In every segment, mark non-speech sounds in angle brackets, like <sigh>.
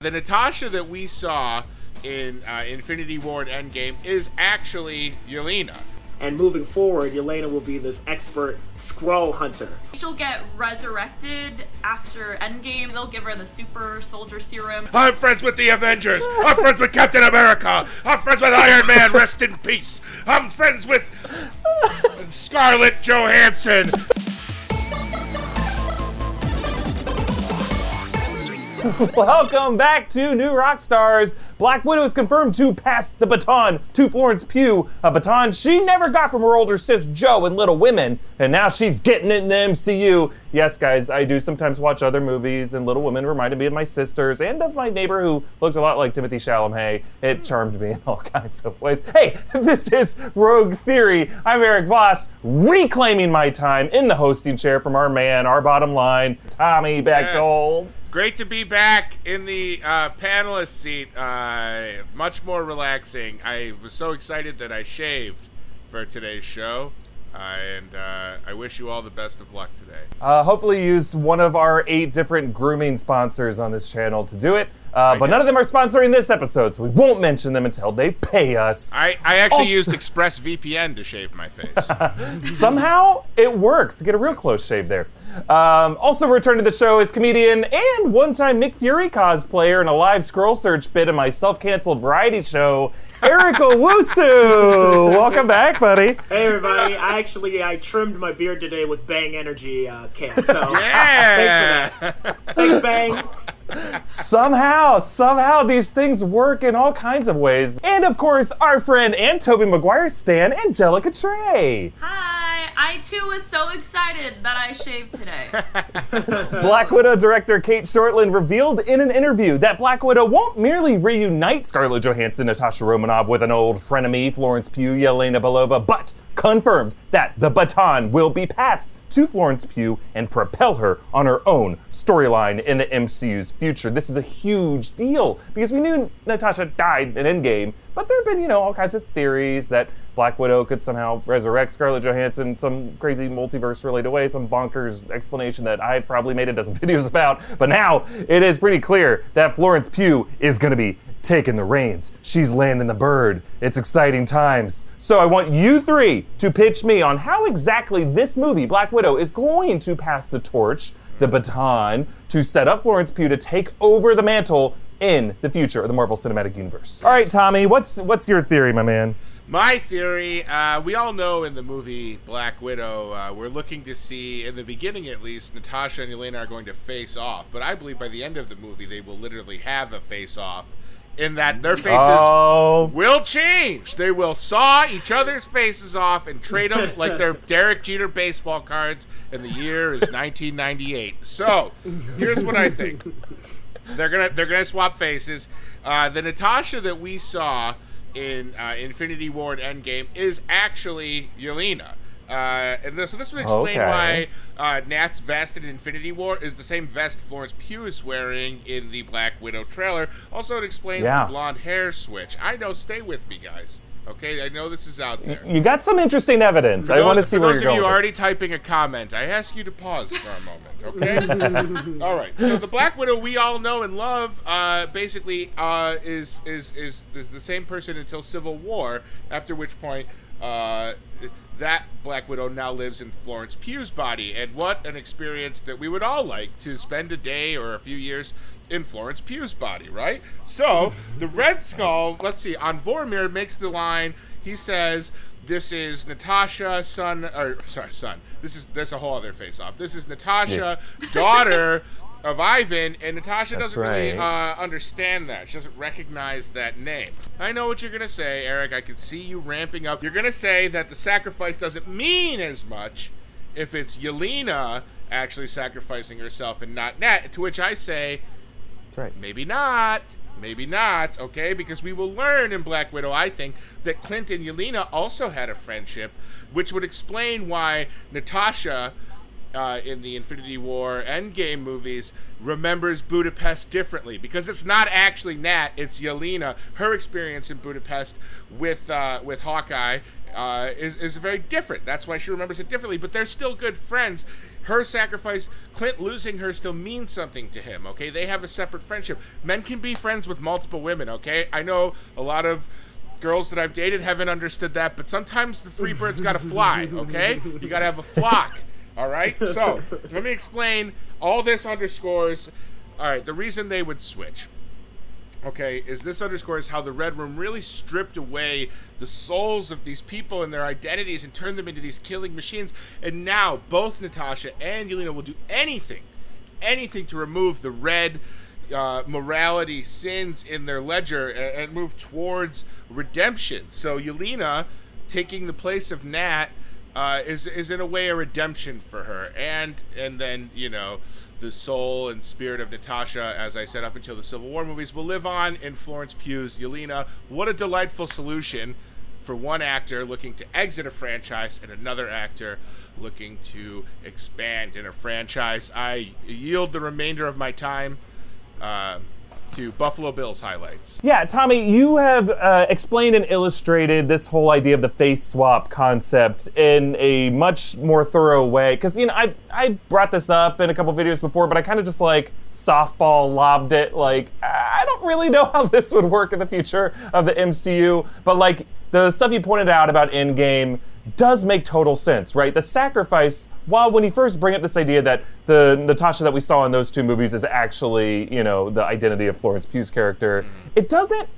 The Natasha that we saw in uh, Infinity War and Endgame is actually Yelena. And moving forward, Yelena will be this expert Skrull hunter. She'll get resurrected after Endgame. They'll give her the super soldier serum. I'm friends with the Avengers. I'm friends with Captain America. I'm friends with Iron Man. Rest in peace. I'm friends with Scarlett Johansson. <laughs> Welcome back to New Rockstars. Black Widow is confirmed to pass the baton to Florence Pugh, a baton she never got from her older sis Jo in Little Women, and now she's getting it in the MCU. Yes, guys, I do sometimes watch other movies, and Little Women reminded me of my sisters and of my neighbor who looked a lot like Timothée Chalamet. It charmed me in all <laughs> kinds of ways. Hey, <laughs> this is Rogue Theory. I'm Erik Voss, reclaiming my time in the hosting chair from our man, our bottom line, Tommy Bechtold. Great to be back in the uh, panelist seat. Uh, much more relaxing. I was so excited that I shaved for today's show. And uh, I wish you all the best of luck today. Uh, hopefully, used one of our eight different grooming sponsors on this channel to do it. Uh, but none of them are sponsoring this episode, so we won't mention them until they pay us. I, I actually Also- used ExpressVPN to shave my face. <laughs> Somehow it works to get a real close shave there. Um, also, returning to the show is comedian and one time Nick Fury cosplayer in a live Skrull search bit in my self canceled variety show, Eric Owusu. Welcome back, buddy. Hey everybody! I actually I trimmed my beard today with Bang Energy uh, can. So yeah! <laughs> thanks for that. Thanks, Bang. Somehow, somehow these things work in all kinds of ways. And of course, our friend and Tobey Maguire stan, Angelica Trey. Hi, I too was so excited that I shaved today. <laughs> Black Widow director Cate Shortland revealed in an interview that Black Widow won't merely reunite Scarlett Johansson, Natasha Romanoff with an old frenemy, Florence Pugh, Yelena Belova, but confirmed that the baton will be passed to Florence Pugh and propel her on her own storyline in the MCU's future. This is a huge deal because we knew Natasha died in Endgame, but there have been, you know, all kinds of theories that Black Widow could somehow resurrect Scarlett Johansson in some crazy multiverse related way, some bonkers explanation that I probably made a dozen <laughs> videos about. But now it is pretty clear that Florence Pugh is going to be taking the reins. She's landing the bird. It's exciting times. So I want you three to pitch me on how exactly this movie, Black Widow, is going to pass the torch, the baton, to set up Florence Pugh to take over the mantle in the future of the Marvel Cinematic Universe. All right, Tommy, what's what's your theory, my man? My theory, uh, we all know in the movie Black Widow, uh, we're looking to see, in the beginning at least, Natasha and Yelena are going to face off. But I believe by the end of the movie, they will literally have a face off, in that their faces Oh, will change. They will saw each other's faces off and trade them like they're <laughs> Derek Jeter baseball cards, and the year is 1998. So here's what I think: they're gonna they're gonna swap faces. Uh, the Natasha that we saw in uh, Infinity War and Endgame is actually Yelena. Uh, and this, so this would explain Okay. why uh, Nat's vest in Infinity War is the same vest Florence Pugh is wearing in the Black Widow trailer. Also, it explains Yeah. the blonde hair switch. I know. Stay with me, guys. Okay, I know this is out there. you got some interesting evidence. I want to see where you're going. Those of you already typing a comment, I ask you to pause for a moment, <laughs> okay? all right. So the Black Widow we all know and love, uh, basically, uh, is, is is is the same person until Civil War. After which point, uh, that Black Widow now lives in Florence Pugh's body, and what an experience that we would all like to spend a day or a few years in Florence Pugh's body, right? So the Red Skull, let's see, on Vormir makes the line. He says, "This is Natasha, son, or sorry, son. This is that's a whole other face off. This is Natasha, daughter." Of Ivan, and Natasha That's doesn't really uh, understand that. She doesn't recognize that name. I know what you're gonna say, Eric. I can see you ramping up. You're gonna say that the sacrifice doesn't mean as much if it's Yelena actually sacrificing herself and not Nat. To which I say, That's right. maybe not. Maybe not, okay? Because we will learn in Black Widow, I think, that Clint and Yelena also had a friendship, which would explain why Natasha, uh, in the Infinity War Endgame movies, remembers Budapest differently. Because it's not actually Nat, it's Yelena. Her experience in Budapest with, uh, with Hawkeye uh, is, is very different. That's why she remembers it differently, but they're still good friends. Her sacrifice, Clint losing her still means something to him, okay? They have a separate friendship. Men can be friends with multiple women, okay? I know a lot of girls that I've dated haven't understood that, but sometimes the free bird's got to fly, okay? You got to have a flock, <laughs> all right? So, let me explain. All this underscores, all right, the reason they would switch okay, is this underscores how the Red Room really stripped away the souls of these people and their identities and turned them into these killing machines. And now both Natasha and Yelena will do anything, anything to remove the red uh, morality sins in their ledger and, and move towards redemption. So Yelena taking the place of Nat. Uh, is is in a way a redemption for her, and and then you know the soul and spirit of Natasha, as I said up until the Civil War movies, will live on in Florence Pugh's Yelena. What a delightful solution for one actor looking to exit a franchise and another actor looking to expand in a franchise. I yield the remainder of my time. Uh, to Buffalo Bills highlights. Yeah, Tommy, you have uh, explained and illustrated this whole idea of the face swap concept in a much more thorough way. Because you know, I I brought this up in a couple videos before, but I kind of just like softball lobbed it. Like I don't really know how <laughs> this would work in the future of the MCU, but like the stuff you pointed out about Endgame does make total sense, right? The sacrifice, while when you first bring up this idea that the Natasha that we saw in those two movies is actually, you know, the identity of Florence Pugh's character, it doesn't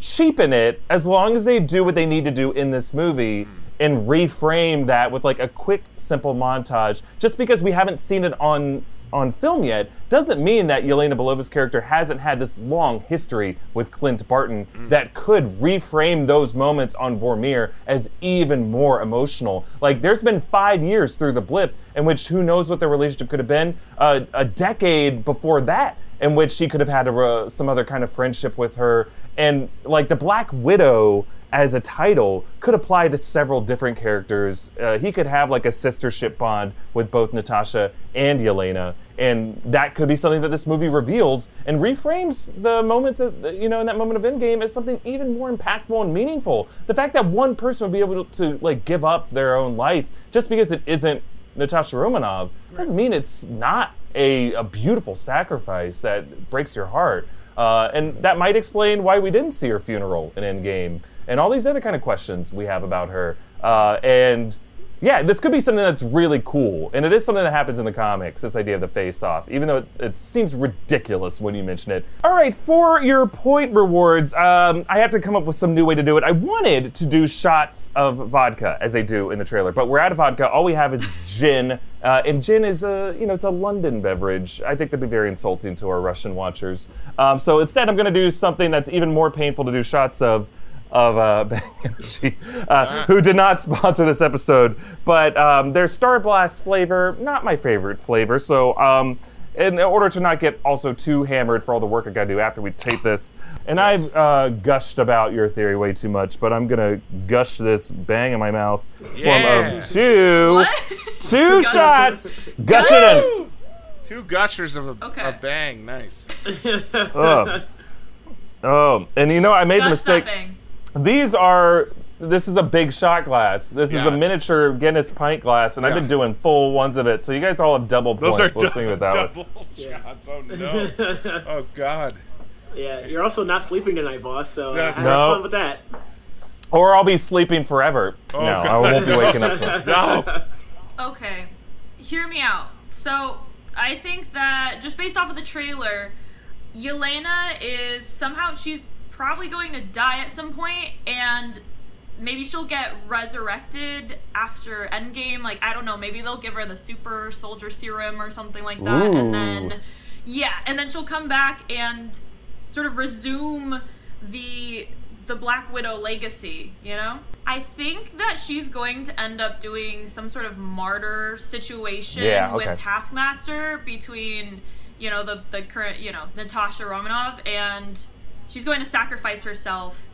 cheapen it as long as they do what they need to do in this movie and reframe that with like a quick, simple montage. Just because we haven't seen it on on film yet doesn't mean that Yelena Belova's character hasn't had this long history with Clint Barton that could reframe those moments on Vormir as even more emotional. Like, there's been five years through the blip in which who knows what their relationship could have been. Uh, a decade before that, in which she could have had a, uh, some other kind of friendship with her. And, like, the Black Widow as a title could apply to several different characters. Uh, he could have like a sistership bond with both Natasha and Yelena, and that could be something that this movie reveals and reframes the moments, of, you know, in that moment of Endgame as something even more impactful and meaningful. The fact that one person would be able to like give up their own life just because it isn't Natasha Romanoff doesn't mean it's not a, a beautiful sacrifice that breaks your heart. Uh, and that might explain why we didn't see her funeral in Endgame and all these other kind of questions we have about her. Uh, and yeah, this could be something that's really cool, and it is something that happens in the comics. This idea of the face-off, even though it, it seems ridiculous when you mention it. All right, for your point rewards, um, I have to come up with some new way to do it. I wanted to do shots of vodka as they do in the trailer, but we're out of vodka. All we have is gin, uh, and gin is a you know it's a London beverage. I think that'd be very insulting to our Russian watchers. Um, so instead, I'm going to do something that's even more painful to do shots of of uh, <laughs> Bang Energy, uh, who did not sponsor this episode, but um, their Star Blast flavor, not my favorite flavor. So, um, in order to not get also too hammered for all the work I gotta do after we tape this, and I've uh, gushed about your theory way too much, but I'm gonna gush this bang in my mouth Yeah. form of two, What? <laughs> two shots. Gush it in. Two gushers of a, Okay. a bang. Nice. Oh. <laughs> Oh, and you know I made the Gosh, mistake. That bang. These are. This is a big shot glass. This is Yeah. a miniature Guinness pint glass, and I've Yeah. been doing full ones of it. So you guys all have double Those points. are Let's think with that one. double <laughs> shots. Oh no. <laughs> oh god. Yeah, you're also not sleeping tonight, boss. So uh, That's have right. fun with that. Or I'll be sleeping forever. no, God. I won't be waking up. <laughs> To No. Okay, hear me out. So I think that just based off of the trailer, Yelena is somehow she's probably going to die at some point, and maybe she'll get resurrected after Endgame. Like I don't know, maybe they'll give her the super soldier serum or something like that, Ooh. and then yeah, and then she'll come back and sort of resume the the Black Widow legacy, you know? I think that she's going to end up doing some sort of martyr situation Yeah, okay. with Taskmaster between, you know, the the current, you know, Natasha Romanoff and she's going to sacrifice herself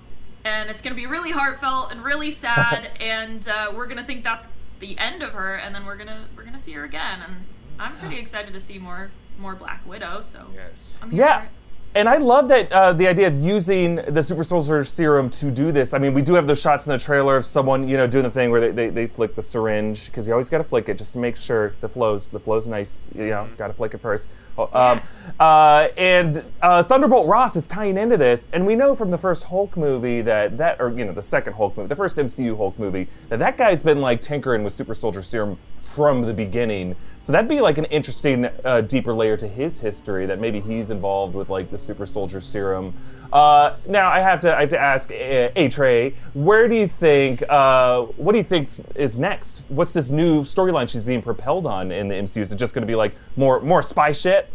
and it's going to be really heartfelt and really sad <laughs> and uh, we're going to think that's the end of her and then we're going to we're going to see her again and I'm pretty <gasps> excited to see more more Black Widow, so Yes. I'm Yeah. And I love that uh, the idea of using the super soldier serum to do this. I mean, we do have those shots in the trailer of someone, you know, doing the thing where they, they, they flick the syringe because you always got to flick it just to make sure the flows the flows nice. You know, got to flick it first. Oh, Um, uh, and uh, Thunderbolt Ross is tying into this, and we know from the first Hulk movie that that, or you know, the second Hulk movie, the first MCU Hulk movie, that that guy's been like tinkering with super soldier serum from the beginning. So that'd be like an interesting, uh, deeper layer to his history that maybe he's involved with like the super soldier serum. Uh, now I have to I have to ask uh, A Trey, where do you think uh, what do you think is next? What's this new storyline she's being propelled on in the MCU? Is it just going to be like more more spy shit?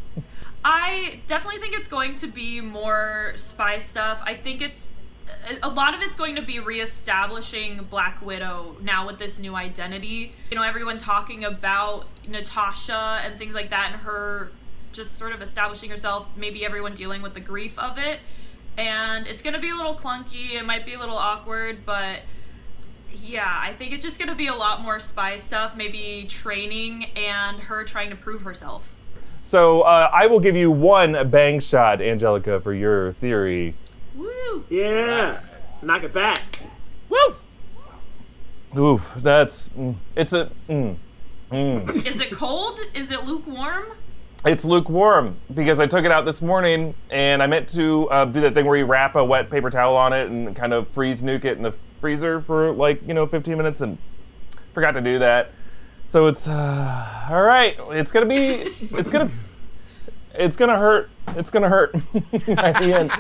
I definitely think it's going to be more spy stuff. I think it's a lot of it's going to be reestablishing Black Widow now with this new identity. You know, everyone talking about Natasha and things like that, and her just sort of establishing herself. Maybe everyone dealing with the grief of it, and it's going to be a little clunky. It might be a little awkward, but yeah, I think it's just going to be a lot more spy stuff. Maybe training and her trying to prove herself. So uh, I will give you one bang shot, Angelica, for your theory. Woo! Yeah. Knock it back. Woo! Ooh, that's mm, it's a mm, Is it cold? Is it lukewarm? it's lukewarm because I took it out this morning and I meant to uh, do that thing where you wrap a wet paper towel on it and kind of freeze nuke it in the freezer for like you know 15 minutes and forgot to do that. So it's uh, all right. It's gonna be. It's gonna. It's gonna hurt. It's gonna hurt <laughs> at the end.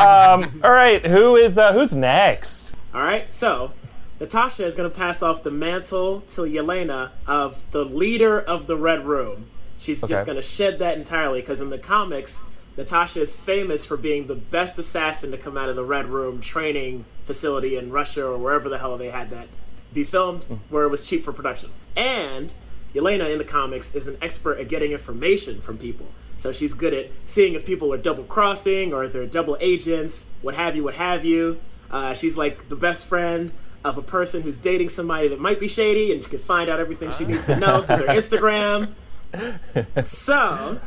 Um, all right. Who is uh, who's next? All right, so Natasha is going to pass off the mantle to Yelena of the leader of the Red Room. She's Okay. just going to shed that entirely because in the comics, Natasha is famous for being the best assassin to come out of the Red Room training facility in Russia or wherever the hell they had that be filmed, where it was cheap for production. And Yelena in the comics is an expert at getting information from people. So she's good at seeing if people are double crossing or if they're double agents, what have you, what have you. Uh, she's like the best friend of a person who's dating somebody that might be shady and can find out everything she needs to know through their Instagram. <laughs> So,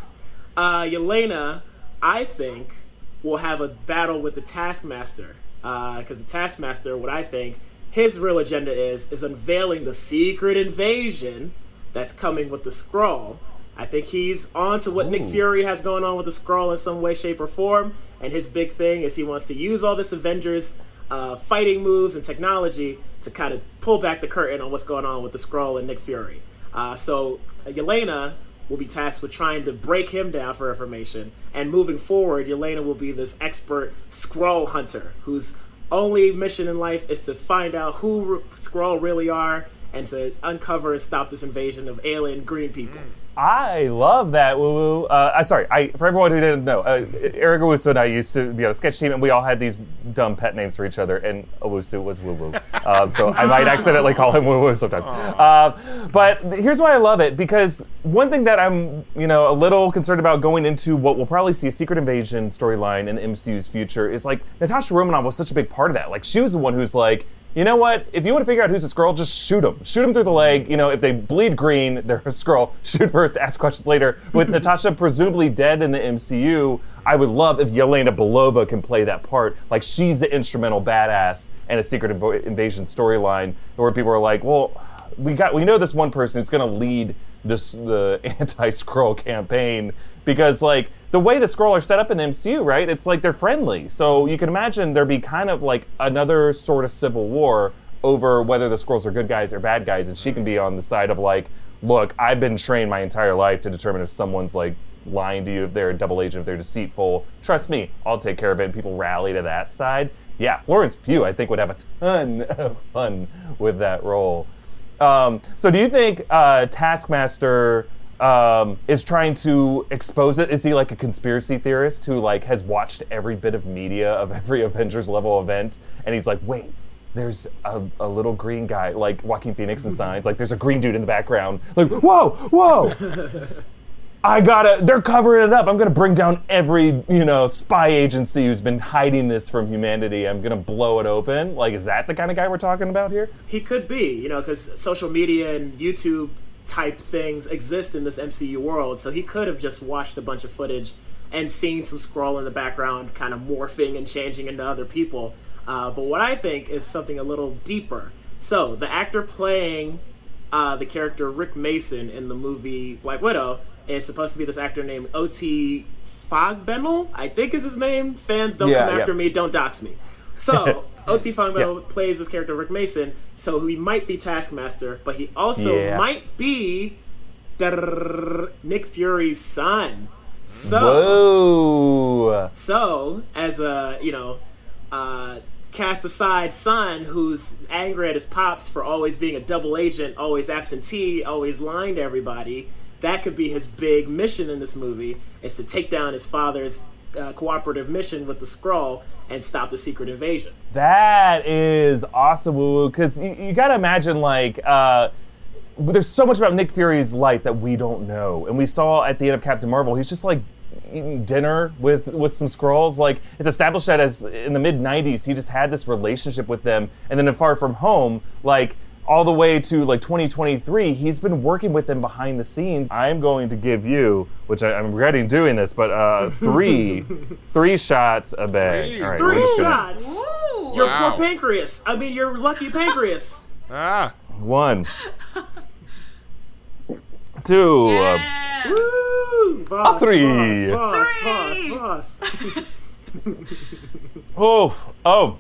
uh, Yelena, I think, will have a battle with the Taskmaster. Because the Taskmaster, what I think, his real agenda is, is unveiling the secret invasion that's coming with the Skrull. I think he's on to what Nick Fury has going on with the Skrull in some way, shape, or form. And his big thing is he wants to use all this Avengers uh, fighting moves and technology to kind of pull back the curtain on what's going on with the Skrull and Nick Fury. Uh, so uh, Yelena will be tasked with trying to break him down for information. And moving forward, Yelena will be this expert Skrull hunter whose only mission in life is to find out who r- Skrull really are and to uncover and stop this invasion of alien green people. I love that woo woo. Uh, uh, sorry, I, for everyone who didn't know, uh, Eric Owusu and I used to be on a sketch team, and we all had these dumb pet names for each other, and Owusu was woo woo. Um, so I might <laughs> accidentally call him woo woo sometimes. Uh, but here's why I love it because one thing that I'm, you know, a little concerned about going into what we'll probably see a secret invasion storyline in the MCU's future is like Natasha Romanoff was such a big part of that. Like she was the one who's like you know what? If you want to figure out who's a Skrull, just shoot them. Shoot them through the leg. You know, if they bleed green, <laughs> they're a Skrull. Shoot first, ask questions later. With Natasha presumably dead in the MCU, I would love if Yelena Belova can play that part. Like she's the instrumental badass and a secret invo- invasion storyline where people are like, well, we got we know this one person who's going to lead this the <laughs> anti-Skrull campaign because like the way the Skrull are set up in the MCU, right? It's like they're friendly. So you can imagine there'd be kind of like another sort of civil war over whether the Skrulls are good guys or bad guys and she can be on the side of like, look, I've been trained my entire life to determine if someone's like lying to you, if they're a double agent, if they're deceitful. Trust me, I'll take care of it. And people rally to that side. Yeah, Florence Pugh, I think, would have a ton <laughs> of fun with that role. Um, so, do you think uh, Taskmaster um, is trying to expose it? Is he like a conspiracy theorist who like has watched every bit of media of every <laughs> Avengers level event, and he's like, wait. There's a, a little green guy, like Joaquin Phoenix in Signs. Like, there's a green dude in the background. Like, whoa, whoa! <laughs> I gotta, they're covering it up. I'm gonna bring down every, you know, spy agency who's been hiding this from humanity. I'm gonna blow it open. Like, is that the kind of guy we're talking about here? He could be, you know, because social media and YouTube type things exist in this MCU world. So he could have just watched a bunch of footage and seen some Skrull in the background kind of morphing and changing into other people. Uh, but what I think is something a little deeper. So the actor playing uh, the character Rick Mason in the movie Black Widow is supposed to be this actor named O.T. Fagbenle, I think is his name. Fans don't Yeah, come after yeah. me, don't dox me. So <laughs> O.T. Fagbenle plays this character Rick Mason, so he might be Taskmaster, but he also Yeah. might be Nick Fury's son. So Whoa. so, as a you know, uh, cast aside son who's angry at his pops for always being a double agent, always absentee, always lying to everybody, that could be his big mission in this movie: is to take down his father's uh, cooperative mission with the Skrull and stop the secret invasion. That is awesome. Because you, you got to imagine, like, uh, there's so much about Nick Fury's life that we don't know. And we saw at the end of Captain Marvel, he's just like eating dinner with with some Skrulls. Like, it's established that as in the mid 90s, he just had this relationship with them. And then in Far From Home, like, all the way to like 2023, he's been working with them behind the scenes. I'm going to give you, which I, I'm regretting doing this, but uh, <laughs> three, three shots a bag. Three. All right, Three we're just gonna- shots. Ooh. Your Wow. poor pancreas. I mean, your lucky <laughs> pancreas. Ah, One. <laughs> Two. uh, Yeah. Woo! Voss, three. Voss, Three. Voss, Voss, Voss. oh, oh.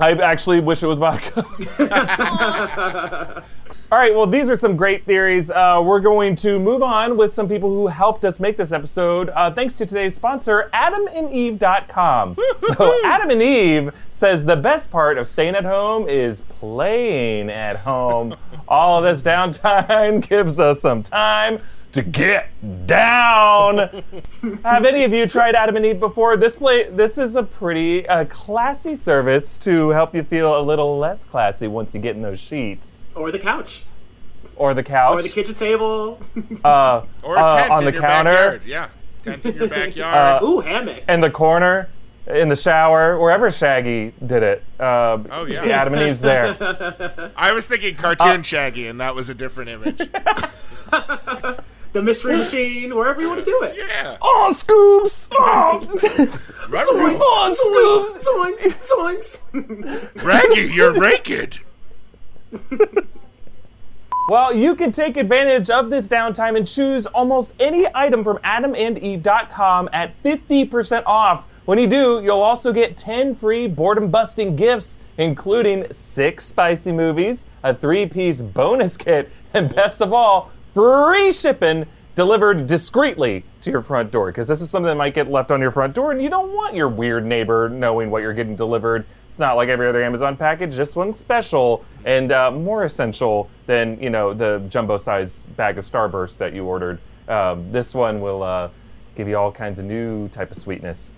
I actually wish it was vodka. <laughs> All right, well, these are some great theories. Uh, we're going to move on with some people who helped us make this episode. Uh, thanks to today's sponsor, AdamandEve.com. <laughs> so, Adam and Eve says the best part of staying at home is playing at home. All of this downtime <laughs> gives us some time to get down. <laughs> Have any of you tried Adam and Eve before? This play, this is a pretty uh, classy service to help you feel a little less classy once you get in those sheets Or the couch. or the couch Or the kitchen table. uh, <laughs> or a uh, on in the your counter backyard. Yeah, tent in your <laughs> backyard. Ooh, hammock. in the corner. In the shower, wherever Shaggy did it. Uh, Oh, yeah. Adam and Eve's there. I was thinking cartoon Shaggy, and that was a different image. The mystery <laughs> machine, wherever you want to do it. Yeah. Oh, Scoobs! Oh, <laughs> scoops. oh Scoobs! Zoinks, zoinks. <laughs> Raggy, you're naked. Well, you can take advantage of this downtime and choose almost any item from adamandeve.com at 50% off. When you do, you'll also get 10 free boredom busting gifts, including six spicy movies, a three piece bonus kit, and best of all, free shipping delivered discreetly to your front door because this is something that might get left on your front door and you don't want your weird neighbor knowing what you're getting delivered. It's not like every other amazon package this one's special and uh, more essential than you know the jumbo size bag of starburst that you ordered. Um, this one will uh, give you all kinds of new type of sweetness.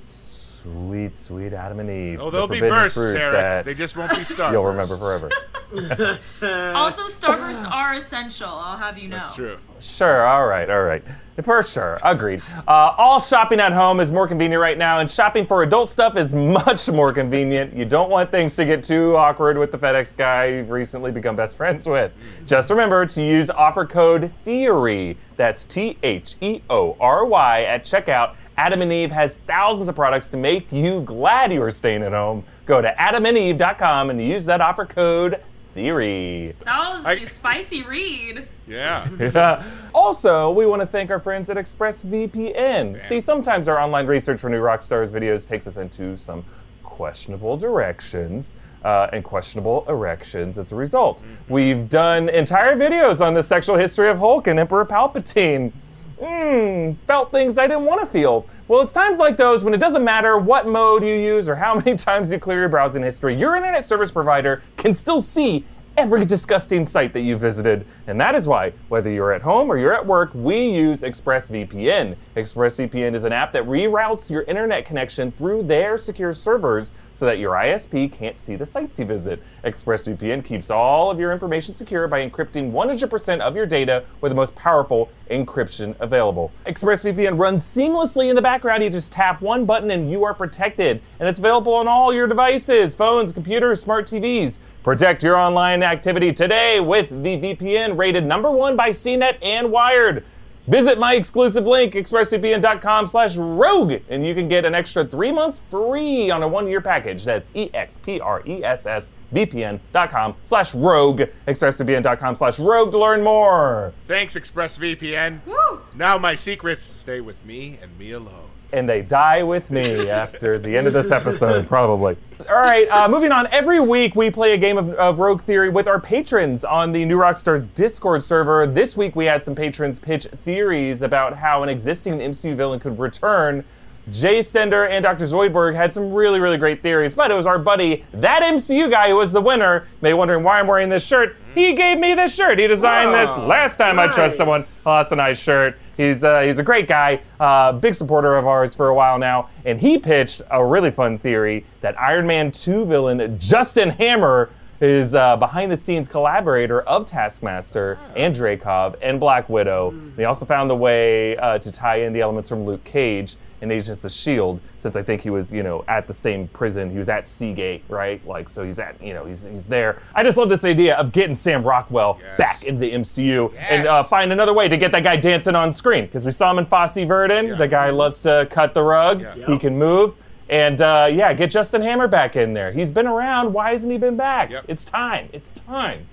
Sweet sweet adam and eve. Oh, the they'll be forbidden bursts, fruit Eric. They just won't be stars. <laughs> you'll remember forever <laughs> Also, Starbursts are essential. I'll have you know. That's true. Sure, all right, all right. For sure, agreed. Uh, all shopping at home is more convenient right now, and shopping for adult stuff is <laughs> much more convenient. You don't want things to get too awkward with the FedEx guy you've recently become best friends with. Just remember to use offer code THEORY. That's T H E O R Y at checkout. Adam and Eve has thousands of products to make you glad you are staying at home. Go to adamandeve.com and use that offer code THEORY. That was I- a spicy read. Yeah. <laughs> also, we want to thank our friends at ExpressVPN. See, sometimes our online research for new Rockstars videos takes us into some questionable directions uh, and questionable erections as a result. We've done entire videos on the sexual history of Hulk and Emperor Palpatine. Mmm, felt things I didn't want to feel. Well, it's times like those when it doesn't matter what mode you use or how <laughs> many times you clear your browsing history, your internet service provider can still see every disgusting site that you visited. And that is why, whether you're at home or you're at work, we use ExpressVPN. ExpressVPN is an app that reroutes your internet connection through their secure servers so that your ISP can't see the sites you visit. ExpressVPN keeps all of your information secure by encrypting 100% of your data with the most powerful encryption available. ExpressVPN runs seamlessly in the background. You just tap one button and you are protected. And it's available on all your devices phones, computers, smart TVs. Protect your online activity today with the VPN rated number one by CNET and Wired. Visit my exclusive link, expressvpn.com slash rogue, and you can get an extra three months free on a one-year package. That's E-X-P-R-E-S-S-V-P-N.com slash rogue, expressvpn.com slash rogue to learn more. Thanks, ExpressVPN. Woo! Now my secrets stay with me and me alone. And they die with me after the end of this episode, probably. All right, uh, moving on. Every week we play a game of, of Rogue Theory with our patrons on the New Rockstars Discord server. This week we had some patrons pitch theories about how an existing MCU villain could return. Jay Stender and Dr. Zoidberg had some really, really great theories, but it was our buddy, that MCU guy, who was the winner. May wondering why I'm wearing this shirt. He gave me this shirt. He designed this Oh, last time I trust someone. Oh, that's a nice shirt. He's uh, he's a great guy, uh, big supporter of ours for a while now, and he pitched a really fun theory that Iron Man 2 villain Justin Hammer is uh, behind the scenes collaborator of Taskmaster and Dreykov and Black Widow. He also found the way uh, to tie in the elements from Luke Cage and Agents of Shield, since I think he was, you know, at the same prison. He was at Seagate, right? Like, so he's at, you know, he's he's there. I just love this idea of getting Sam Rockwell Yes. back into the MCU and uh, find another way to get that guy dancing on screen because we saw him in Fosse Verdon. Yeah. The guy loves to cut the rug. Yeah. He can move. And uh, yeah, get Justin Hammer back in there. He's been around. Why hasn't he been back? Yep. It's time. It's time.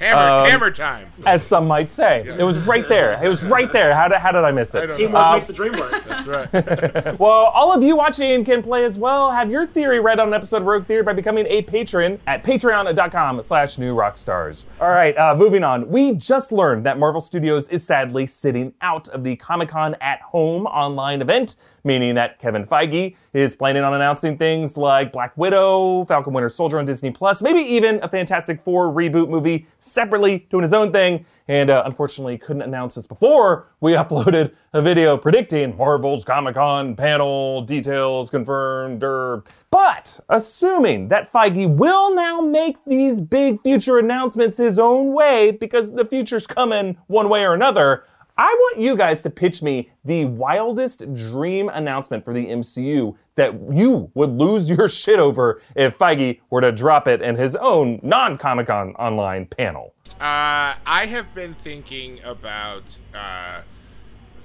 Hammer, Um, hammer time. As some might say. It was right there. It was right there. How did, how did I miss it? don't Teamwork Um, makes the dream work. <laughs> That's right. <laughs> <laughs> Well, all of you watching can play as well. Have your theory read on an episode of Rogue Theory by becoming a patron at patreon.com slash new rockstars. All right, uh, moving on. We just learned that Marvel Studios is sadly sitting out of the Comic-Con at Home online event, meaning that Kevin Feige is planning on announcing things like Black Widow, Falcon Winter Soldier on Disney Plus, maybe even a Fantastic Four reboot movie separately doing his own thing. And uh, unfortunately, couldn't announce this before we <laughs> uploaded a video predicting Marvel's Comic Con panel details confirmed. Er. But assuming that Feige will now make these big future announcements his own way because the future's coming one way or another, I want you guys to pitch me the wildest dream announcement for the MCU that you would lose <laughs> your shit over if Feige were to drop it in his own non Comic Con online panel. Uh, I have been thinking about uh,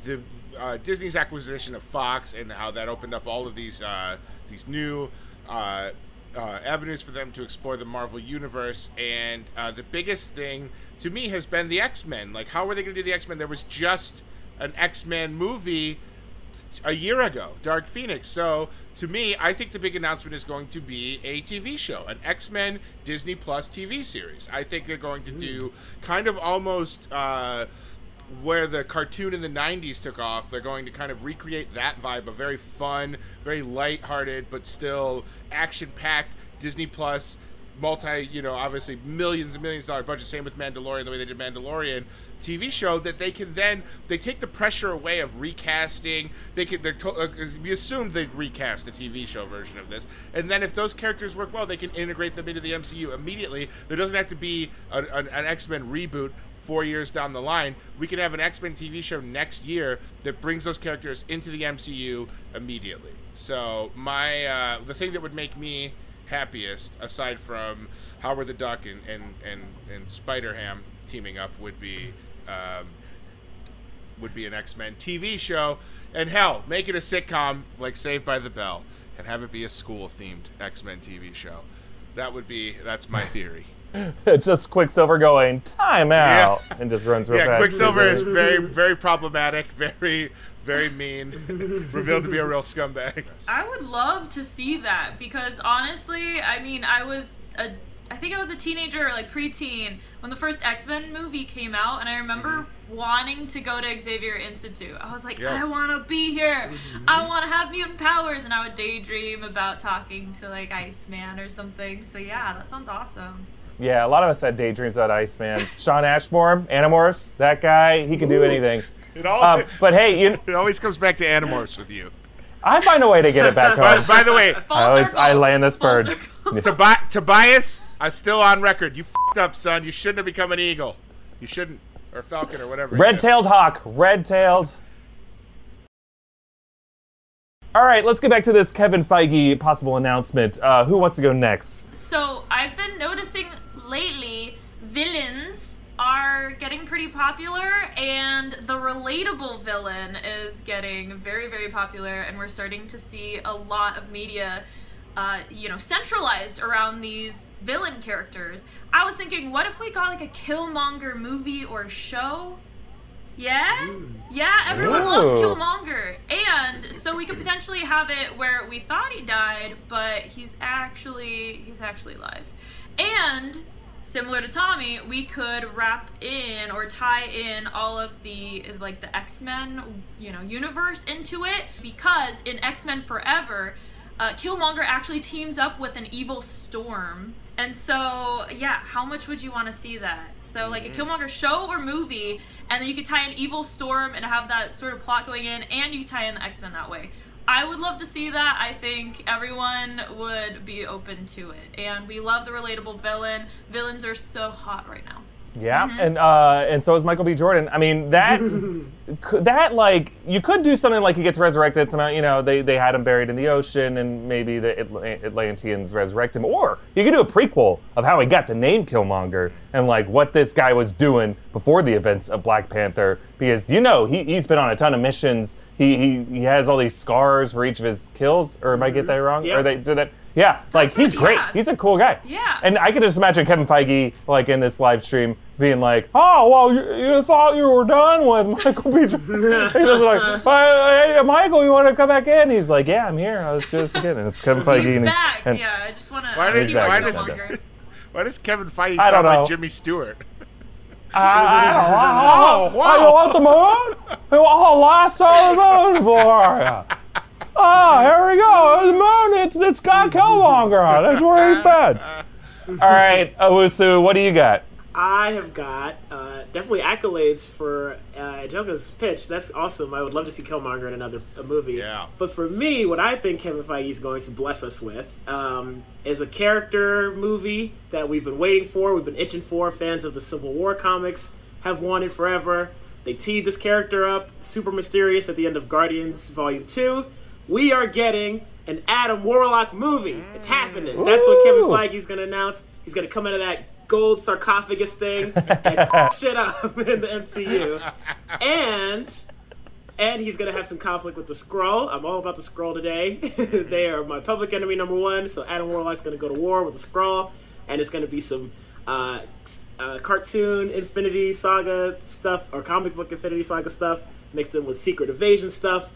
the uh, Disney's acquisition of Fox and how that opened up all of these uh, these new uh, uh, avenues for them to explore the Marvel universe. And the biggest thing to me has been the X Men. Like, how were they going to do the X Men? There was just an X Men movie a year ago, Dark Phoenix. So to me, I think the big announcement is going to be a TV show, an X Men Disney Plus TV series. I think they're going to do kind of almost uh, where the cartoon in the 90s took off. They're going to kind of recreate that vibe, a very fun, very light-hearted, but still action-packed Disney Plus multi, you know, obviously millions and millions dollar budget. Same with Mandalorian, the way they did Mandalorian TV show. That they can then they take the pressure away of recasting. They could they're to, uh, we assumed they'd recast a TV show version of this, and then if those characters work well, they can integrate them into the MCU immediately. There doesn't have to be a, an, an X Men reboot. Four years down the line, we can have an X Men TV show next year that brings those characters into the MCU immediately. So my uh, the thing that would make me happiest, aside from Howard the Duck and and and, and Spider Ham teaming up, would be um, would be an X Men TV show, and hell, make it a sitcom like Saved by the Bell, and have it be a school themed X Men TV show. That would be that's my theory. <laughs> just Quicksilver going time out and just runs real yeah, fast. Quicksilver is <laughs> very very problematic, very very mean, revealed to be a real scumbag. I would love to see that because honestly, I mean, I was a I think I was a teenager or like preteen when the first X-Men movie came out and I remember mm-hmm. wanting to go to Xavier Institute. I was like, Yes. I want to be here. I mm-hmm. want to have mutant powers and I would daydream about talking to like Iceman or something. So yeah, that sounds awesome. Yeah, a lot of us had daydreams about Iceman. Shawn Ashmore, Animorphs, that guy, he can do anything. It all Um, <laughs> but hey, you, it always comes back to Animorphs with you. I find a way to get it back <laughs> By, home. by the way, Full I always circle. I land this Full bird. circle. Tobi- Tobias, I'm still on record. You fed up, son. You shouldn't have become an eagle. You shouldn't, or falcon, or whatever. Red-tailed hawk, red-tailed. All right, let's get back to this Kevin Feige possible announcement. Uh, who wants to go next? So I've been noticing lately villains are getting pretty popular, and the relatable villain is getting very, very popular, and we're starting to see a lot of media. Uh, you know, centralized around these villain characters. I was thinking, what if we got like a Killmonger movie or show? Yeah? Yeah, everyone loves Killmonger. And so we could potentially have it where we thought he died, but he's actually he's actually alive. And similar to Tommy, we could wrap in or tie in all of the like the X-Men, you know, universe into it because in X-Men Forever, uh, Killmonger actually teams up with an evil storm. And so, yeah, how much would you want to see that? So, like a Killmonger show or movie, and then you could tie an Evil Storm and have that sort of plot going in, and you tie in the X Men that way. I would love to see that. I think everyone would be open to it. And we love the relatable villain. Villains are so hot right now. Yeah, and uh, and so is Michael B. Jordan. I mean that <laughs> could, that like you could do something like he gets resurrected somehow. You know, they they had him buried in the ocean, and maybe the Atl- Atlanteans resurrect him. Or you could do a prequel of how he got the name Killmonger and like what this guy was doing before the events of Black Panther. Because you know he he's been on a ton of missions. He he, he has all these scars for each of his kills. Or am I get that wrong? Yeah. Or they did that? Yeah, like he's great. yeah. He's a cool guy. Yeah. And I can just imagine Kevin Feige, like in this live stream, being like, "Oh, well, you, you thought you were done with Michael B. Jordan." He was like, "Hey, hey, Michael, you want to come back in?" He's like, "Yeah, I'm here. Let's do this again." And it's Kevin Feige. He's and, back. and yeah, I just want to Why does- why does- Why does Kevin Feige I don't sound like. Jimmy Stewart? Ah, Oh, wow. Oh, you want the moon? You want the last of the moon for you? Oh, here we go. The moon. It's it's got Killmonger on. That's where he's been. <laughs> All right, Owusu, what do you got? I have got uh, definitely accolades for uh, Angelica's pitch. That's awesome. I would love to see Killmonger in another a movie. Yeah. But for me, what I think Kevin Feige is going to bless us with um, is a character movie that we've been waiting for. We've been itching for. Fans of the Civil War comics have wanted forever. They teed this character up, super mysterious at the end of Guardians Volume Two. We are getting an Adam Warlock movie. It's happening. That's what Kevin Ooh. Feige's going to announce. He's going to come out of that gold sarcophagus thing and f- <laughs> shit up in the MCU. And and he's gonna have some conflict with the Skrull. I'm all about the Skrull today. <laughs> they are my public enemy number one. So Adam Warlock's gonna go to war with the Skrull, and it's gonna be some uh, uh, cartoon Infinity Saga stuff or comic book Infinity Saga stuff mixed in with Secret Invasion stuff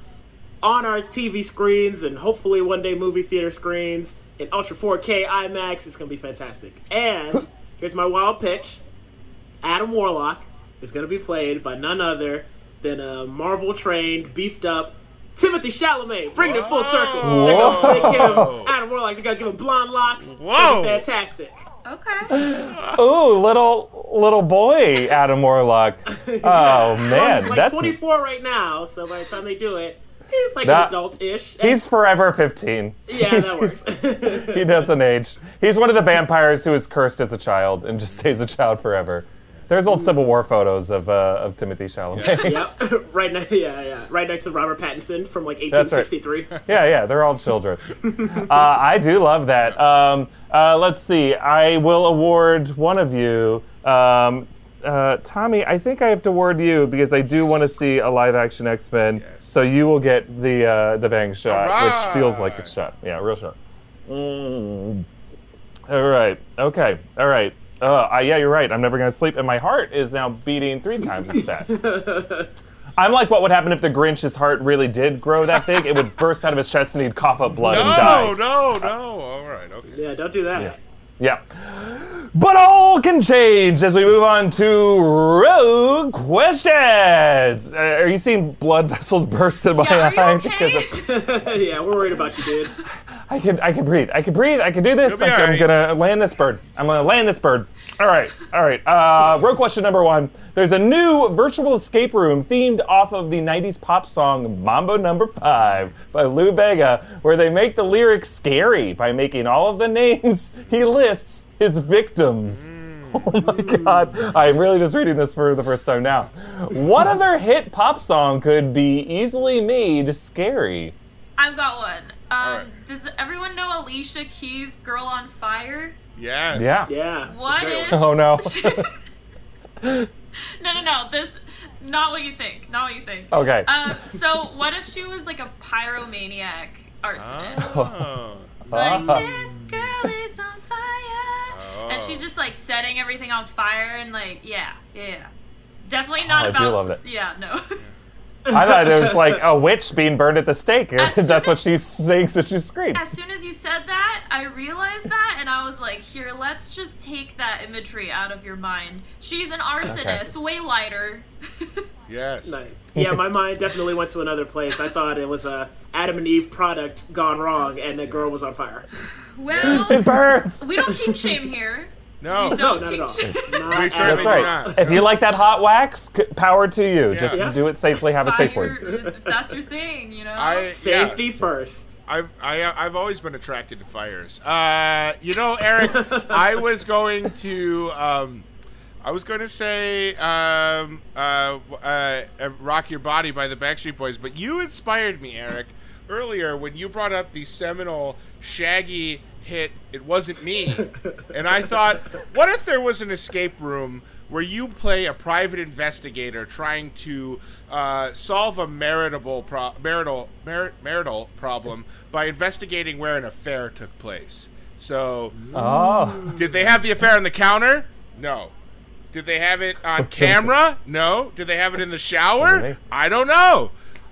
on our TV screens and hopefully one day movie theater screens in Ultra 4K IMAX. It's gonna be fantastic. And <laughs> here's my wild pitch. Adam Warlock is going to be played by none other than a Marvel trained, beefed up Timothée Chalamet. Bringing it full circle. They're going to make Whoa. him <laughs> Adam Warlock. They're going to give him blonde locks. It's Whoa. gonna be fantastic. Okay. <laughs> Ooh, little little boy Adam Warlock. Oh man, he's like that's 24 right now, so by the time they do it, he's like That- an adult-ish. he's forever 15. yeah, He's- that works. <laughs> he doesn't age. He's one of the vampires who is cursed as a child and just <laughs> stays a child forever. There's old Civil War photos of uh, of Timothée Chalamet. yep, <laughs> right next, yeah, yeah, right next to Robert Pattinson from like That's right. 1863. Yeah, yeah, they're all children. uh, I do love that. Um, uh, let's see. I will award one of you. Um, uh, Tommy, I think I have to award you because I do want to see a live action X Men. So you will get the uh, the bang shot, which feels like a shot. Yeah, real shot. Mm. All right. Okay. All right. Uh, I, yeah, you're right. I'm never gonna sleep, and my heart is now beating three times as fast. <laughs> I'm like, what would happen if the Grinch's heart really did grow that big? It would burst out of his chest, and he'd cough up blood and die. No, no, no. All right, okay. Yeah, don't do that. Yeah. But all can change as we move on to rogue questions. Uh, are you seeing blood <laughs> vessels burst in my Yeah, eye? okay? of- <laughs> <laughs> yeah, we're worried about you, dude. I can, I can breathe. I can breathe. I can do this. You'll I am alright. gonna land this bird. I'm gonna land this bird. All right, all right. Uh, rogue question number one. There's a new virtual escape room themed off of the '90s pop song "Mambo Number Five by Lou Bega, where they make the lyrics scary by making all of the names he lists his victims. <laughs> Oh my god, I'm really just reading this for the first time now. What other hit pop song could be easily made scary? I've got one. Um, Alright. Does everyone know Alicia Keys' "Girl on Fire"? Yes. Yeah. Yeah. What if? Oh no. <laughs> <laughs> no, no, no. This not what you think. Not what you think. Okay. Um, so what if she was like a pyromaniac arsonist? Oh. It's like Ah. this girl is on fire, and she's just like setting everything on fire and like yeah, yeah, yeah. Definitely not Oh, I do about. love that. Yeah, no. <laughs> I thought it was like a witch being burned at the stake. <laughs> That's what as- she's <laughs> saying, so she screams. as soon as you said that, I realized that, and I was like, "Here, let's just take that imagery out of your mind. She's an arsonist, way lighter." <laughs> Yes. Nice. Yeah, my mind definitely went to another place. I thought it was a Adam and Eve product gone wrong, and the girl was on fire. well, It burns. we don't kink shame here. No. We No, don't not at all. kink shame. Not We at certainly That's do all. right. not. If you like that hot wax, c- power to you. Just Yeah. do it safely. Have a safe Fire, word. if that's your thing, you know. I yeah. Safety first. I've I, I've always been attracted to fires. Uh, you know, Eric, I <laughs> was going to um, I was going to say um, uh, uh, uh, "Rock Your Body" by the Backstreet Boys, but you inspired me, Eric, earlier when you brought up the seminal Shaggy hit "It Wasn't Me," and I thought, what if there was an escape room? Where you play a private investigator trying to uh, solve a maritable pro- marital mar- marital problem by investigating where an affair took place. So, Oh. did they have the affair on the counter? No. Did they have it on camera? No. Did they have it in the shower? I don't know.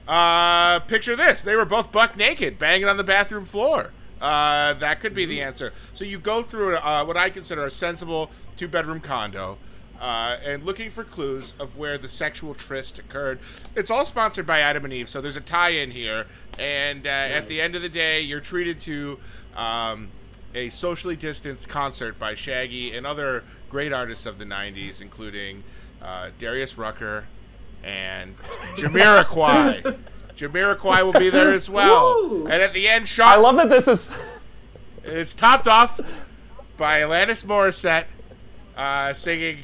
Uh, picture this: they were both buck naked, banging on the bathroom floor. Uh, that could be the answer. So you go through uh, what I consider a sensible two-bedroom condo. Uh, and looking for clues of where the sexual tryst occurred. It's all sponsored by Adam and Eve, so there's a tie-in here. And uh, at the end of the day, you're treated to um, a socially distanced concert by Shaggy and other great artists of the 90s, including uh, Darius Rucker and <laughs> Jamiroquai. Jamiroquai will be there as well. <laughs> Woo! And at the end, Sean, I love that this is. <laughs> it's topped off by Alanis Morissette uh, singing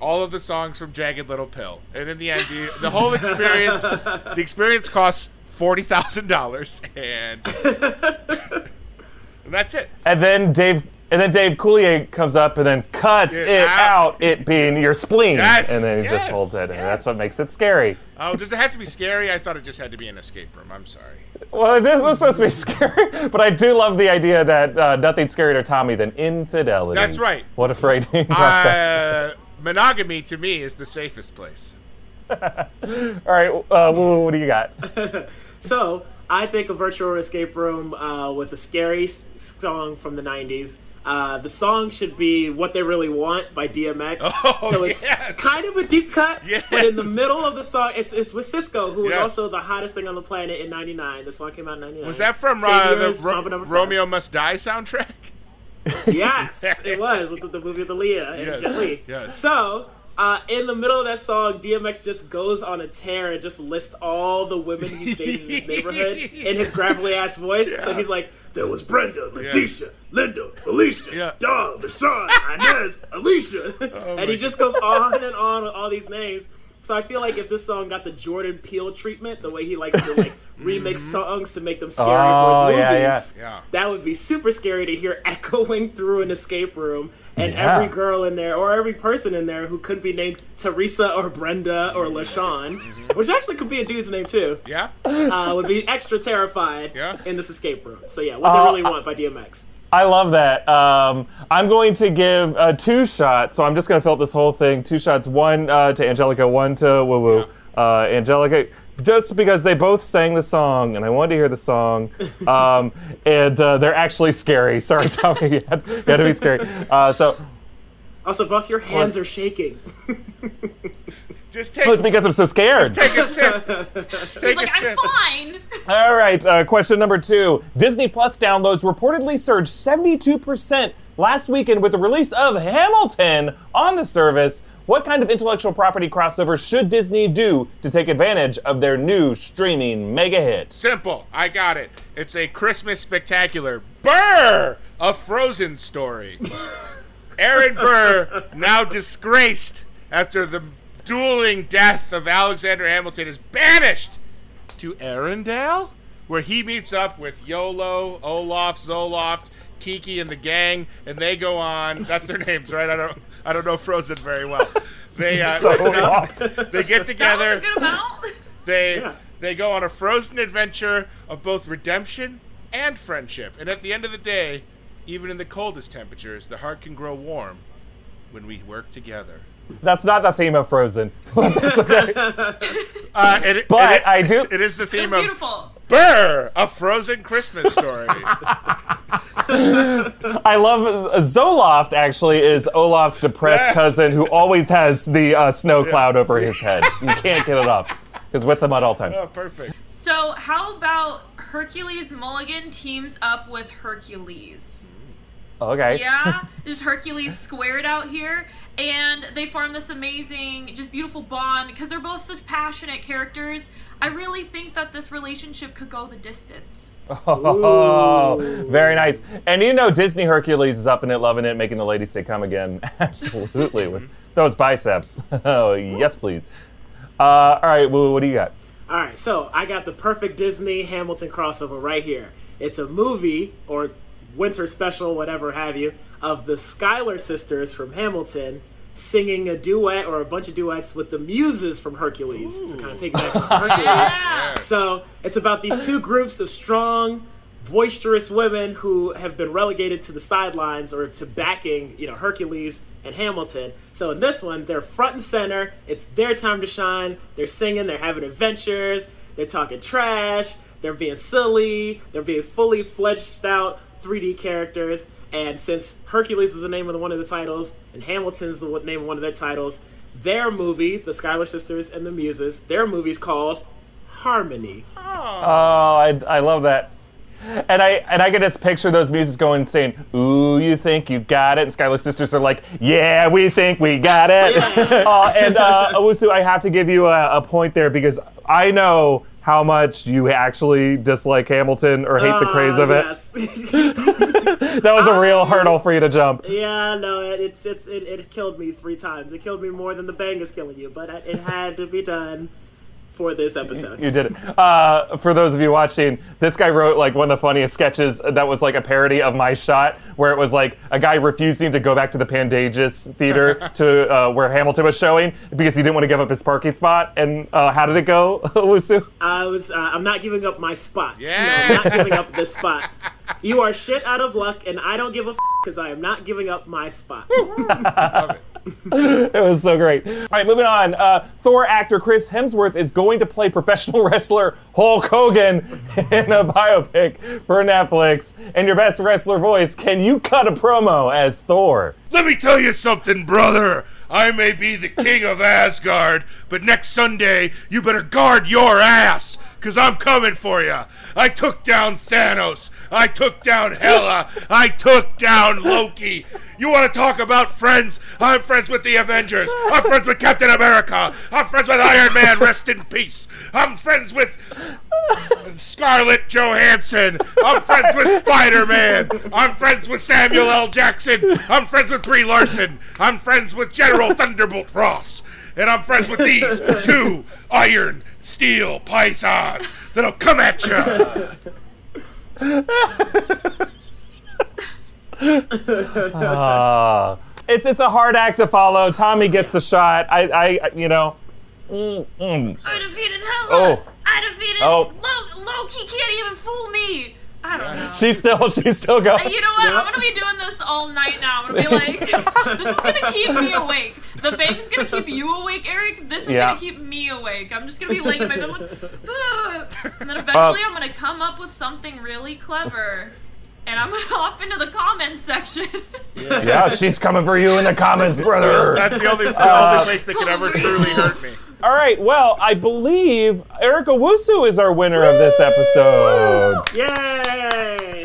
all of the songs from Jagged Little Pill. And in the end, the, the whole experience, <laughs> the experience costs forty thousand dollars, and, and that's it. And then Dave. And then Dave Coulier comes up and then cuts It it out. out, it being your spleen. Yes, and then he just holds it, and that's what makes it scary. Oh, does it have to be scary? I thought it just had to be an escape room. I'm sorry. Well, this was supposed to be <laughs> scary, but I do love the idea that uh, nothing's scarier to Tommy than infidelity. That's right. What a frightening prospect. Uh, monogamy to me is the safest place. <laughs> All right, uh, Woo, what do you got? <laughs> So I think a virtual escape room uh, with a scary song from the '90s. Uh, the song should be "What They Really Want" by DMX. <laughs> Oh, so it's yes. kind of a deep cut, Yes. but in the middle of the song, it's, it's with Sisqó, who was Yes. also the hottest thing on the planet in '99. The song came out in '99. Was that from uh, the Ro- Mambo Number Five. Romeo Must Die soundtrack? Yes, it <laughs> was with the, the movie with Aaliyah and Yes, Jet Li. yes. So, uh, in the middle of that song, DMX just goes on a tear and just lists all the women he's dated in his neighborhood in his gravelly ass voice. So he's like, "There was Brenda, Letitia, Linda, Felicia, Yeah. Dawn, Deshaun, Inez, Alicia," Oh <laughs> and he just goes on and on with all these names. So I feel like if this song got the Jordan Peele treatment, the way he likes to like <laughs> remix songs to make them scary Oh, for his yeah, yeah. movies, Yeah. that would be super scary to hear echoing through an escape room and Yeah. every girl in there or every person in there who could be named Teresa or Brenda or LaShawn, which actually could be a dude's name too, Yeah? uh, would be extra terrified Yeah. in this escape room. So yeah, what Uh, they really want by DMX. I love that. Um, I'm going to give uh, two shots, so I'm just going to fill up this whole thing. Two shots, one uh, to Angelica, one to Woo Woo. Uh, Angelica, just because they both sang the song, and I wanted to hear the song, <laughs> um, and uh, they're actually scary. <laughs> Sorry, Tommy, you had, you had to be scary. Uh, so Also, boss, your hands are shaking. <laughs> Just take, it's because I'm so scared. take a sip. <laughs> He's Take like, a sip. I'm fine. <laughs> All right, uh, question number two. Disney Plus downloads reportedly surged 72% last weekend with the release of Hamilton on the service. What kind of intellectual property crossover should Disney do to take advantage of their new streaming mega hit? Simple. I got it. It's a Christmas spectacular. Burr! A Frozen story. <laughs> Aaron Burr, now disgraced after the dueling death of Alexander Hamilton, is banished to Arendelle, where he meets up with Yolo, Olaf, Zoloft, Kiki, and the gang, and they go on. That's their names, right? I don't, I don't know Frozen very well. They uh, <laughs> So up. they get That was a together. They <laughs> Yeah. they go on a frozen adventure of both redemption and friendship. And at the end of the day, even in the coldest temperatures, the heart can grow warm when we work together. That's not the theme of Frozen. <laughs> That's okay. Uh, it, But it- I do- It is the It theme was of beautiful. Burr, a frozen Christmas story. <laughs> I love Zoloft. Actually, is Olaf's depressed Yes. cousin who always has the uh, snow cloud over his head. You can't get it off. He's with them at all times. oh, perfect. So, how about Hercules Mulligan teams up with Hercules? Okay. Yeah, just Hercules squared out here, and they form this amazing, just beautiful bond because they're both such passionate characters. I really think that this relationship could go the distance. <laughs> Oh, very nice. And you know, Disney Hercules is up in it, loving it, making the ladies say come again. <laughs> Absolutely, with those biceps. <laughs> oh, yes, please. Uh, all right, well, what do you got? All right, so I got the perfect Disney Hamilton crossover right here. It's a movie or winter special, whatever have you, of the Schuyler sisters from Hamilton singing a duet or a bunch of duets with the muses from Hercules. So kind of piggyback on Hercules. <laughs> Yeah. So it's about these two groups of strong, boisterous women who have been relegated to the sidelines or to backing, you know, Hercules and Hamilton. So in this one, they're front and center. It's their time to shine. They're singing. They're having adventures. They're talking trash. They're being silly. They're being fully fleshed out 3D characters. And since Hercules is the name of the, one of the titles, and Hamilton's the name of one of their titles, their movie, the Schuyler Sisters and the Muses, their movie's called Harmony. Oh, I, I love that. And I and I can just picture those muses going saying, "Ooh, you think you got it?" And Schuyler sisters are like, "Yeah, we think we got it." <laughs> uh, and uh, Owusu, I have to give you a, a point there because I know how much you actually dislike Hamilton or hate the ah, craze of it. it. <laughs> That was a real ah. hurdle for you to jump. yeah, no, it, it's it's it, it killed me three times. It killed me more than the bang is killing you, but it had to be done for this episode. You did it. Uh, for those of you watching, this guy wrote like one of the funniest sketches that was like a parody of my shot, where it was like a guy refusing to go back to the Pantages Theater <laughs> to uh, where Hamilton was showing because he didn't want to give up his parking spot. And uh, how did it go, <laughs> Wusu? I was uh, I'm not giving up my spot. Yeah. No, I'm not giving up this spot. <laughs> You are shit out of luck, and I don't give a because I am not giving up my spot. <laughs> It was so great. All right, moving on. Uh, Thor actor Chris Hemsworth is going to play professional <laughs> wrestler Hulk Hogan in a biopic for Netflix. And your best wrestler voice, can you cut a promo as Thor? Let me tell you something, brother. I may be the king of Asgard, but next Sunday you better guard your ass, cause I'm coming for you. I took down Thanos. I took down Hela. I took down Loki. You want to talk about friends? I'm friends with the Avengers. I'm friends with Captain America. I'm friends with Iron Man. Rest in peace. I'm friends with Scarlett Johansson. I'm friends with Spider Man. I'm friends with Samuel L. Jackson. I'm friends with Brie Larson. I'm friends with General Thunderbolt Ross. And I'm friends with these two iron steel pythons that'll come at you. Uh, it's it's a hard act to follow. Tommy gets the shot. I, I you know. mm, mm. I defeated Hela. Oh. I defeated Oh. Loki. Can't even fool me. I don't know. She's still she's still going. You know what? Yep. I'm gonna be doing this all night now. I'm gonna be like, <laughs> this is gonna keep me awake. The bang's gonna keep you awake, Erik. This is Yeah. gonna keep me awake. I'm just gonna be laying in my bed like, <laughs> "Ugh." and then eventually I'm gonna come up with something really clever, and I'm gonna hop into the comments section. Yeah, she's coming for you in the comments, brother. That's the only, the Uh, only place that could ever truly hurt me. All right, well, I believe Erica Wusu is our winner of this episode. Yay!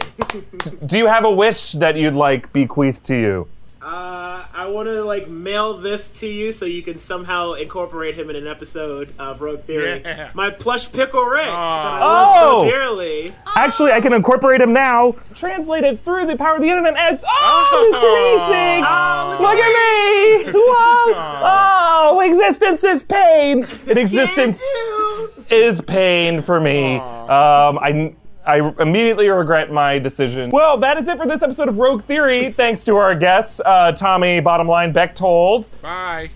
<laughs> Do you have a wish that you'd like bequeathed to you? Uh, I want to like mail this to you so you can somehow incorporate him in an episode of Rogue Theory. Yeah. My plush pickle Rick that I Oh. so dearly. Actually, I can incorporate him now. Translated through the power of the internet as Oh, Mr. Oh, Meeseeks! Look at me! Whoa! <laughs> Oh, existence is pain. <laughs> And existence is pain for me. Um, I. I immediately regret my decision. Well, that is it for this episode of Rogue Theory. Thanks to our guests, uh, Tommy Bottom Line Bechtold, Bye.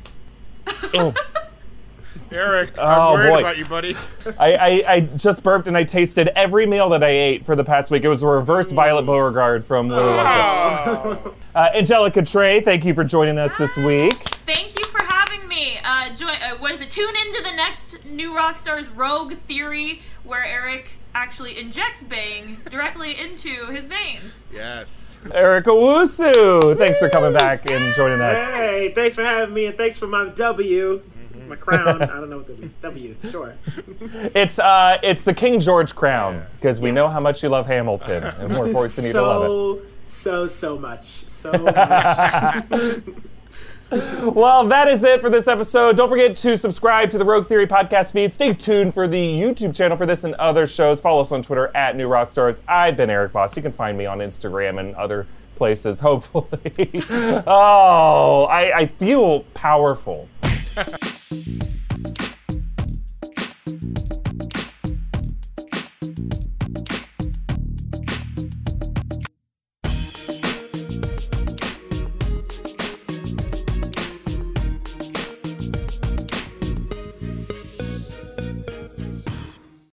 Oh, <laughs> Erik, Oh, I'm worried boy. about you, buddy. <laughs> I, I, I just burped and I tasted every meal that I ate for the past week. It was a reverse Violet Beauregarde from Willy Wonka. Oh. Uh, Angelica Trey, thank you for joining us this week. Thank you for having me. Uh, join, uh, what is it? Tune in to the next New Rockstars Rogue Theory, where Erik actually injects Bang directly into his veins. yes. Erica Wusu, thanks for coming back and joining us. Hey, thanks for having me, and thanks for my W, my crown. I don't know what the <laughs> W. Sure. It's uh, it's the King George crown Yeah. because we know how much you love Hamilton, and we're fortunate you to love it. So, so, so much. So <laughs> much. <laughs> <laughs> Well, that is it for this episode. Don't forget to subscribe to the Rogue Theory podcast feed. Stay tuned for the YouTube channel for this and other shows. Follow us on Twitter at New Rockstars. I've been Erik Voss. You can find me on Instagram and other places, <laughs> hopefully. <laughs> oh, I, I feel powerful.